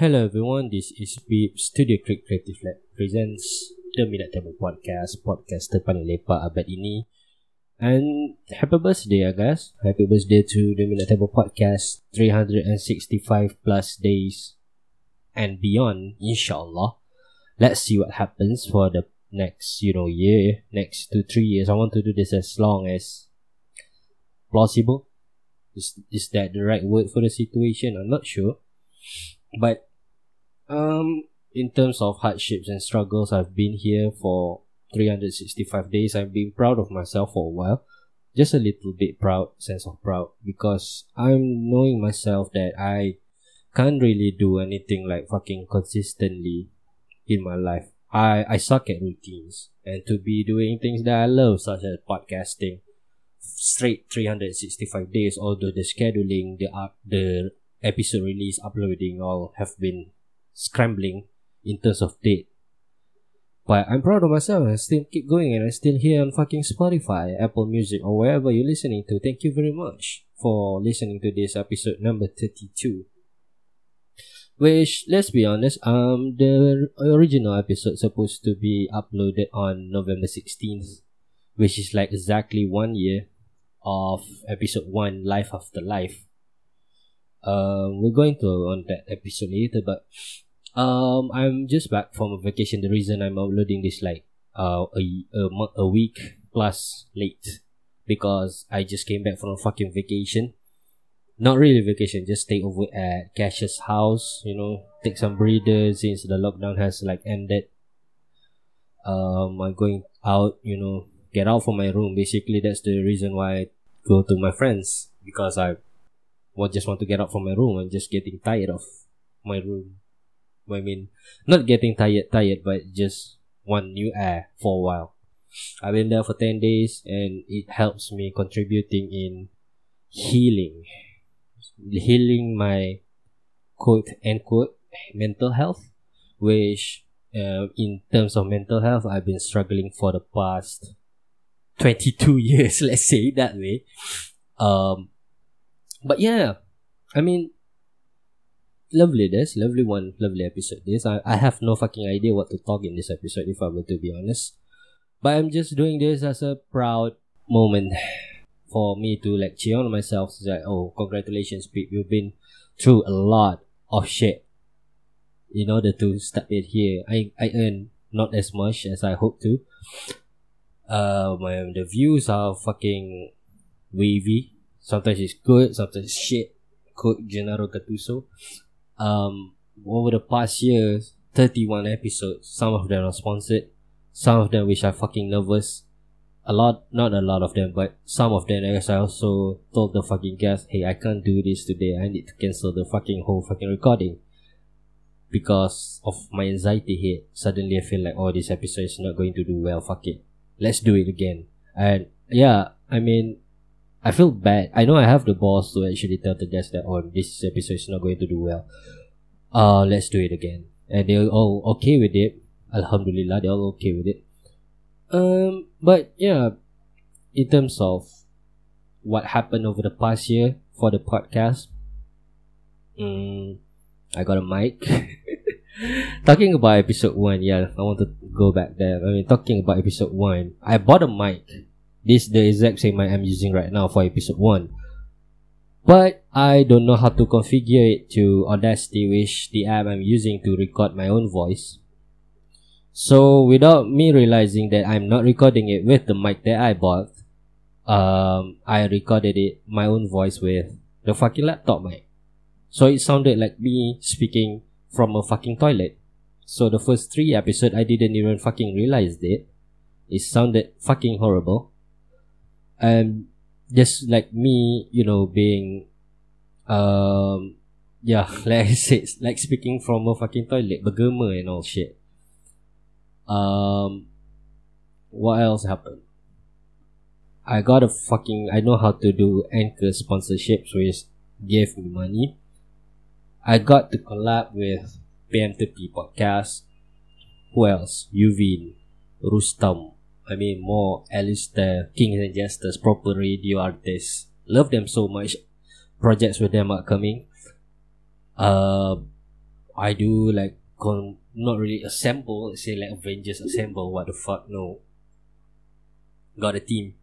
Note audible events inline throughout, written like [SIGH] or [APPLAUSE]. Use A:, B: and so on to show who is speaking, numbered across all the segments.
A: Hello everyone, this is Beep Studio Creek Creative Lab presents The Midnight Table Podcast, podcast terpaling lepak abad ini. And happy birthday, I guess. Happy birthday to The Midnight Table Podcast, 365 plus days and beyond, inshallah. Let's see what happens for the next, you know, year, next two, three years. I want to do this as long as plausible. Is, is that the right word for the situation? I'm not sure. But um in terms of hardships and struggles, I've been here for 365 days. I've been proud of myself for a while. Just a little bit proud, sense of proud, because I'm knowing myself that I can't really do anything like fucking consistently in my life. I, I suck at routines and to be doing things that I love, such as podcasting, straight 365 days, although the scheduling, the up, the episode release, uploading, all have been scrambling in terms of date. But I'm proud of myself. I still keep going and I'm still here on fucking Spotify, Apple Music, or wherever you're listening to. Thank you very much for listening to this episode number 32. Which, let's be honest, um, the original episode supposed to be uploaded on November 16th, which is like exactly one year of episode 1, Life After Life. Um, we're going to on that episode later, but um, I'm just back from a vacation. The reason I'm uploading this like uh a a, a week plus late because I just came back from a fucking vacation. Not really vacation, just stay over at Cash's house. You know, take some breathers since the lockdown has like ended. Um, I'm going out. You know, get out from my room. Basically, that's the reason why I go to my friends because I well, just want to get out from my room. I'm just getting tired of my room. I mean, not getting tired, tired, but just want new air for a while. I've been there for 10 days and it helps me contributing in healing. Healing my quote unquote mental health, which uh, in terms of mental health, I've been struggling for the past 22 [LAUGHS] years, let's say that way. Um, but yeah, I mean, lovely this, lovely one, lovely episode this. I, I have no fucking idea what to talk in this episode if I were to be honest. But I'm just doing this as a proud moment for me to like cheer on myself. It's like, oh, congratulations, Pete. You've been through a lot of shit in order to start it here. I, I earn not as much as I hope to. Uh, my, the views are fucking wavy. Sometimes it's good, sometimes it's shit. Quote Gennaro Gattuso um, over the past years, 31 episodes, some of them are sponsored, some of them which are fucking nervous. A lot, not a lot of them, but some of them, as I also told the fucking guest, hey, I can't do this today, I need to cancel the fucking whole fucking recording. Because of my anxiety here, suddenly I feel like, oh, this episode is not going to do well, fuck it. Let's do it again. And yeah, I mean, I feel bad. I know I have the balls to actually tell the guests that oh this episode is not going to do well. Uh let's do it again. And they're all okay with it. Alhamdulillah, they're all okay with it. Um but yeah, in terms of what happened over the past year for the podcast, um, I got a mic. [LAUGHS] talking about episode one, yeah, I want to go back there. I mean, talking about episode one, I bought a mic this is the exact same mic I'm using right now for episode 1. But I don't know how to configure it to Audacity, which the app I'm using to record my own voice. So without me realizing that I'm not recording it with the mic that I bought, um, I recorded it my own voice with the fucking laptop mic. So it sounded like me speaking from a fucking toilet. So the first three episodes I didn't even fucking realize it. It sounded fucking horrible and just like me, you know, being, um, yeah, [LAUGHS] like I said, like speaking from a fucking toilet, bergema and all shit. Um, what else happened? I got a fucking, I know how to do anchor sponsorships, which gave me money. I got to collab with PM30 podcast. Who else? Yuvin, Rustam, I mean, more Alistair, Kings and Jesters, proper radio artists. Love them so much. Projects with them are coming. Uh, I do like con- not really assemble, say like Avengers assemble. What the fuck? No. Got a team.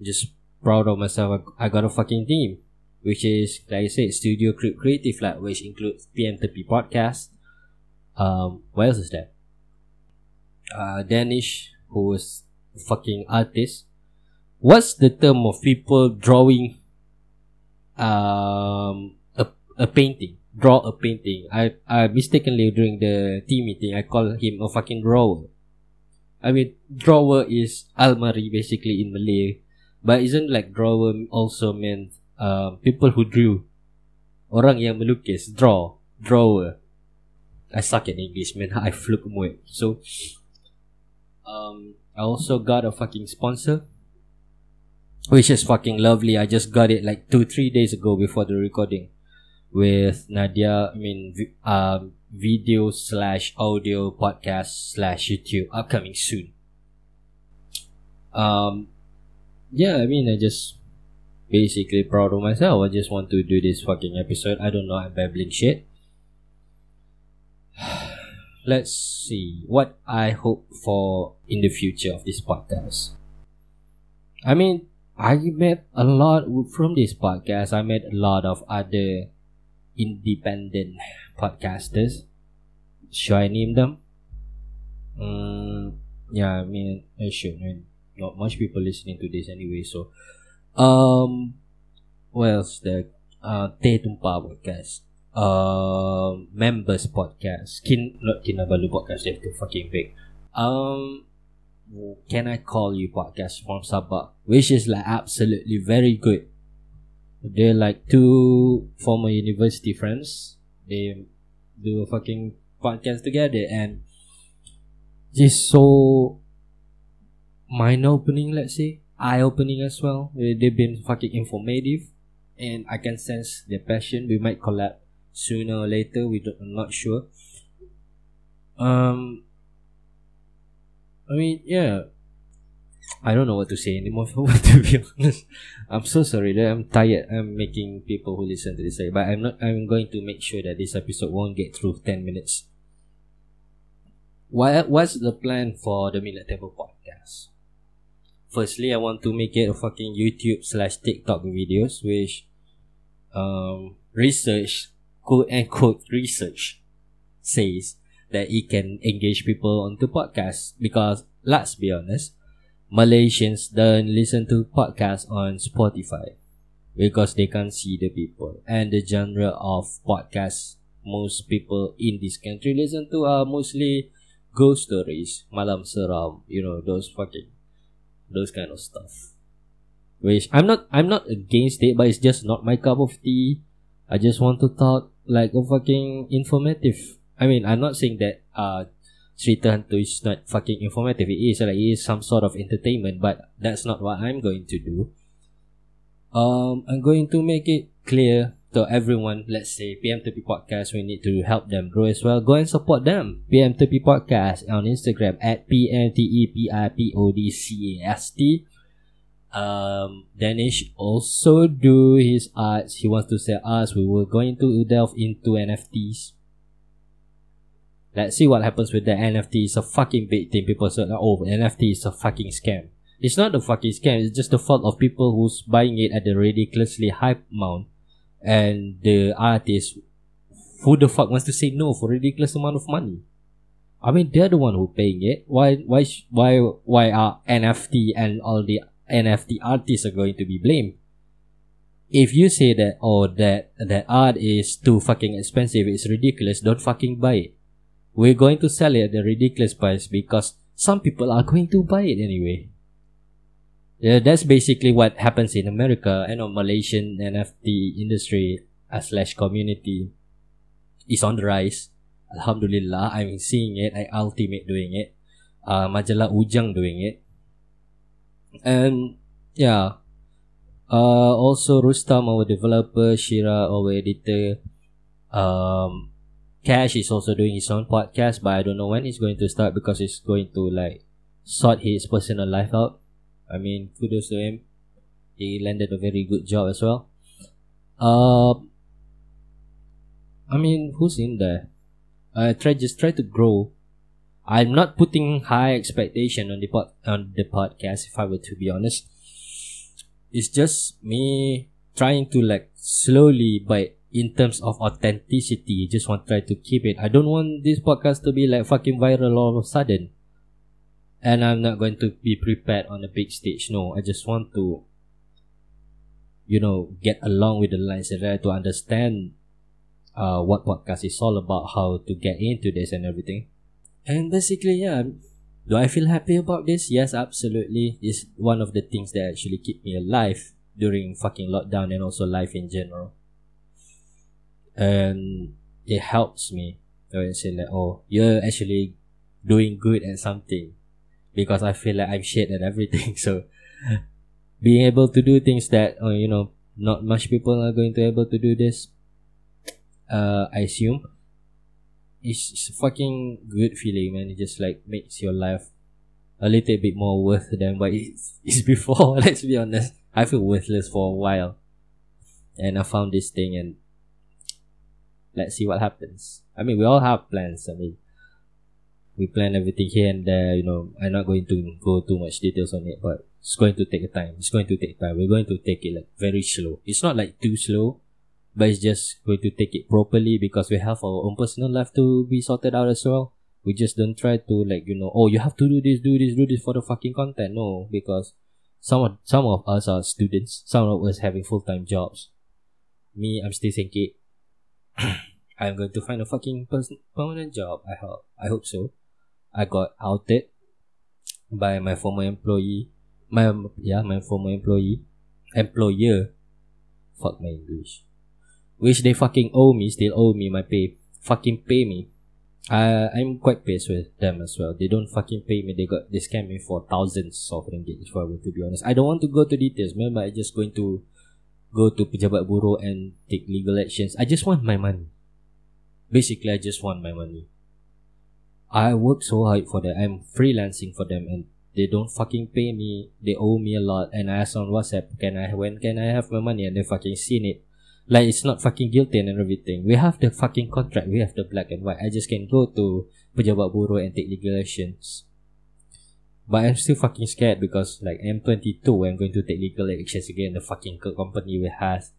A: Just proud of myself. I got a fucking team, which is like I said, Studio Creative Lab, which includes PM30 podcast. Um, what else is there? Uh, Danish, who was fucking artist. What's the term of people drawing um a, a painting? Draw a painting. I I mistakenly during the team meeting I call him a fucking drawer. I mean drawer is almari basically in Malay. But isn't like drawer also meant uh, people who drew? Orang yang melukis, draw, drawer. I suck at English, man. [LAUGHS] I fluke more. So, um, I also got a fucking sponsor, which is fucking lovely. I just got it like two, three days ago before the recording with Nadia. I mean, um, video slash audio podcast slash YouTube upcoming soon. Um, yeah, I mean, I just basically proud of myself. I just want to do this fucking episode. I don't know, I'm babbling shit. [SIGHS] let's see what I hope for in the future of this podcast. I mean, I met a lot from this podcast. I met a lot of other independent podcasters. Should I name them? Um, yeah, I mean, I should. I mean, not much people listening to this anyway. So, um, what else? The uh, Tumpa podcast uh, members podcast. Kin not Kinabalu podcast. They have to fucking big. Um, can I call you podcast from Sabah, which is like absolutely very good. They're like two former university friends. They do a fucking podcast together and just so mind opening, let's say, eye opening as well. They've been fucking informative and I can sense their passion. We might collab sooner or later. We don't, I'm not sure. Um, I mean, yeah. I don't know what to say anymore. [LAUGHS] [LAUGHS] to be honest, I'm so sorry that I'm tired. I'm making people who listen to this say, but I'm not. I'm going to make sure that this episode won't get through ten minutes. What What's the plan for the Midnight Table podcast? Firstly, I want to make it a fucking YouTube slash TikTok videos, which um research quote unquote research says that it can engage people onto podcasts because let's be honest, Malaysians don't listen to podcasts on Spotify because they can't see the people and the genre of podcasts most people in this country listen to are mostly ghost stories, malam seram, you know, those fucking those kind of stuff. Which I'm not I'm not against it, but it's just not my cup of tea. I just want to talk like a fucking informative. I mean, I'm not saying that uh Cerita Hantu is not fucking informative. It is like it is some sort of entertainment, but that's not what I'm going to do. Um, I'm going to make it clear to everyone. Let's say PM2P podcast. We need to help them grow as well. Go and support them. PM2P podcast on Instagram at PMTEPIPODCAST um, Danish also do his arts. He wants to sell arts. We were going to delve into NFTs. Let's see what happens with the NFT. It's a fucking big thing. People say, oh, NFT is a fucking scam. It's not a fucking scam. It's just the fault of people who's buying it at a ridiculously high amount. And the artist, who the fuck wants to say no for ridiculous amount of money? I mean, they're the one who paying it. Why, why, why, why are NFT and all the NFT artists are going to be blamed. If you say that oh that that art is too fucking expensive, it's ridiculous, don't fucking buy it. We're going to sell it at a ridiculous price because some people are going to buy it anyway. Yeah, that's basically what happens in America. I know Malaysian NFT industry uh, slash community is on the rise. Alhamdulillah, I'm seeing it. I ultimate doing it. Uh, Majalah Ujang doing it. And yeah, uh, also Rustam, our developer, Shira, our editor, um, Cash is also doing his own podcast, but I don't know when he's going to start because he's going to like sort his personal life out. I mean, kudos to him. He landed a very good job as well. Uh, I mean, who's in there? I try just try to grow. I'm not putting high expectation on the pod, on the podcast. If I were to be honest, it's just me trying to like slowly, but in terms of authenticity, just want to try to keep it. I don't want this podcast to be like fucking viral all of a sudden. And I'm not going to be prepared on a big stage. No, I just want to, you know, get along with the lines and try to understand uh, what podcast is all about, how to get into this and everything. And basically, yeah, do I feel happy about this? Yes, absolutely. It's one of the things that actually keep me alive during fucking lockdown and also life in general. And it helps me when say like, oh, you're actually doing good at something because I feel like I'm shit at everything. [LAUGHS] So being able to do things that, oh, you know, not much people are going to able to do this uh, I assume. It's, it's a fucking good feeling, man. It just like makes your life a little bit more worth than what it's, [LAUGHS] it's before. [LAUGHS] Let's be honest. I feel worthless for a while. And I found this thing and let's see what happens. I mean, we all have plans. I mean, we plan everything here and there. You know, I'm not going to go too much details on it, but it's going to take time. It's going to take time. We're going to take it like very slow. It's not like too slow, but it's just going to take it properly because we have our own personal life to be sorted out as well. We just don't try to like you know, oh you have to do this, do this, do this for the fucking content. No, because some of some of us are students, some of us having full time jobs. Me, I'm still thinking [COUGHS] I'm going to find a fucking pers- permanent job. I hope I hope so. I got outed by my former employee. My yeah, my former employee, employer. Fuck my English which they fucking owe me, still owe me my pay. Fucking pay me. I I'm quite pissed with them as well. They don't fucking pay me. They got they scam me for thousands of ringgit. If I were to be honest, I don't want to go to details, man. But I just going to go to pejabat buruh and take legal actions. I just want my money. Basically, I just want my money. I work so hard for them. I'm freelancing for them, and they don't fucking pay me. They owe me a lot, and I ask on WhatsApp, can I when can I have my money? And they fucking seen it. Like it's not fucking guilty and everything. We have the fucking contract. We have the black and white. I just can go to pejabat buruh and take legal actions. But I'm still fucking scared because like M22, I'm going to take legal actions again. The fucking company we has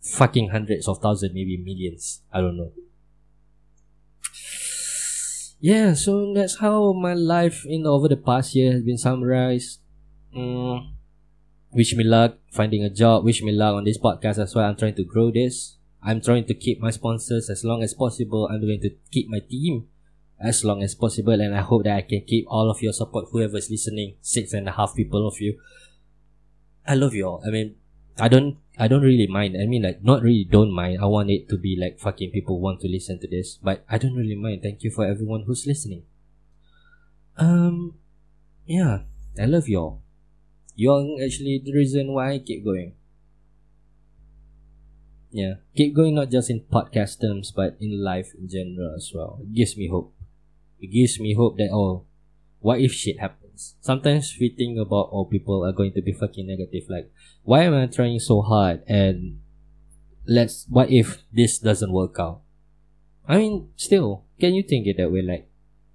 A: fucking hundreds of thousands, maybe millions. I don't know. Yeah, so that's how my life in over the past year has been summarized. Mm, wish me luck finding a job. Wish me luck on this podcast as well. I'm trying to grow this. I'm trying to keep my sponsors as long as possible. I'm going to keep my team as long as possible, and I hope that I can keep all of your support. Whoever's listening, six and a half people of you. I love you all. I mean, I don't, I don't really mind. I mean, like, not really don't mind. I want it to be like fucking people want to listen to this, but I don't really mind. Thank you for everyone who's listening. Um, yeah, I love you all. You're actually the reason why I keep going. Yeah, keep going not just in podcast terms, but in life in general as well. It gives me hope. It gives me hope that oh, what if shit happens? Sometimes we think about oh people are going to be fucking negative. Like, why am I trying so hard and let's what if this doesn't work out? I mean, still, can you think it that way? Like,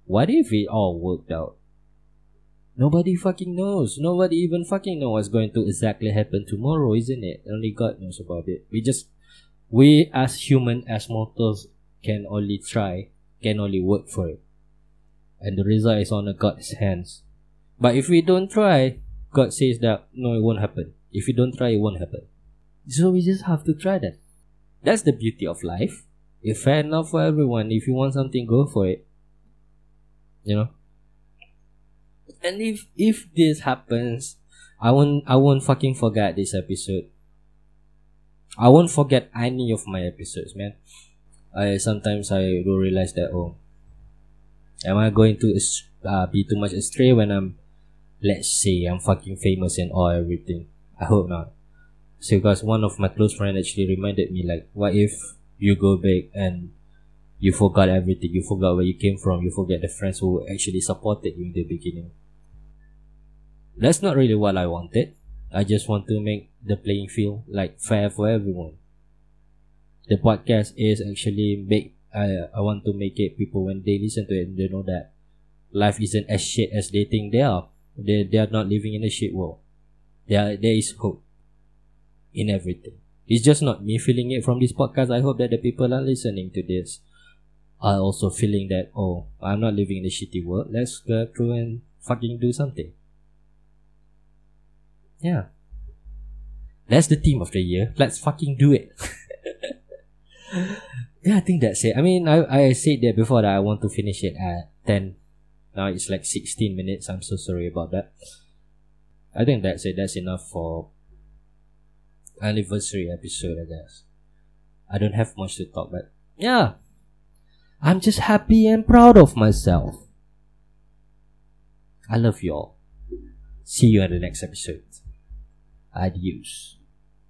A: what if it all worked out? Nobody fucking knows. Nobody even fucking know what's going to exactly happen tomorrow, isn't it? Only God knows about it. We just, we as human, as mortals, can only try, can only work for it. And the result is on God's hands. But if we don't try, God says that, no, it won't happen. If you don't try, it won't happen. So we just have to try that. That's the beauty of life. It's fair enough for everyone. If you want something, go for it. You know? And if if this happens, I won't I won't fucking forget this episode. I won't forget any of my episodes, man. I sometimes I do realize that oh, am I going to uh, be too much astray when I'm, let's say I'm fucking famous and all everything. I hope not. So because one of my close friends actually reminded me like, what if you go back and you forgot everything, you forgot where you came from, you forget the friends who actually supported you in the beginning. That's not really what I wanted. I just want to make the playing field like fair for everyone. the podcast is actually make I I want to make it people when they listen to it they know that life isn't as shit as they think they are. They they are not living in a shit world. There there is hope in everything. It's just not me feeling it from this podcast. I hope that the people are listening to this are also feeling that oh I'm not living in a shitty world. Let's go through and fucking do something. Yeah. That's the theme of the year. Let's fucking do it. [LAUGHS] yeah, I think that's it. I mean, I, I said that before that I want to finish it at 10. Now it's like 16 minutes. I'm so sorry about that. I think that's it. That's enough for anniversary episode, I guess. I don't have much to talk, but yeah. I'm just happy and proud of myself. I love you all. See you in the next episode. Adios.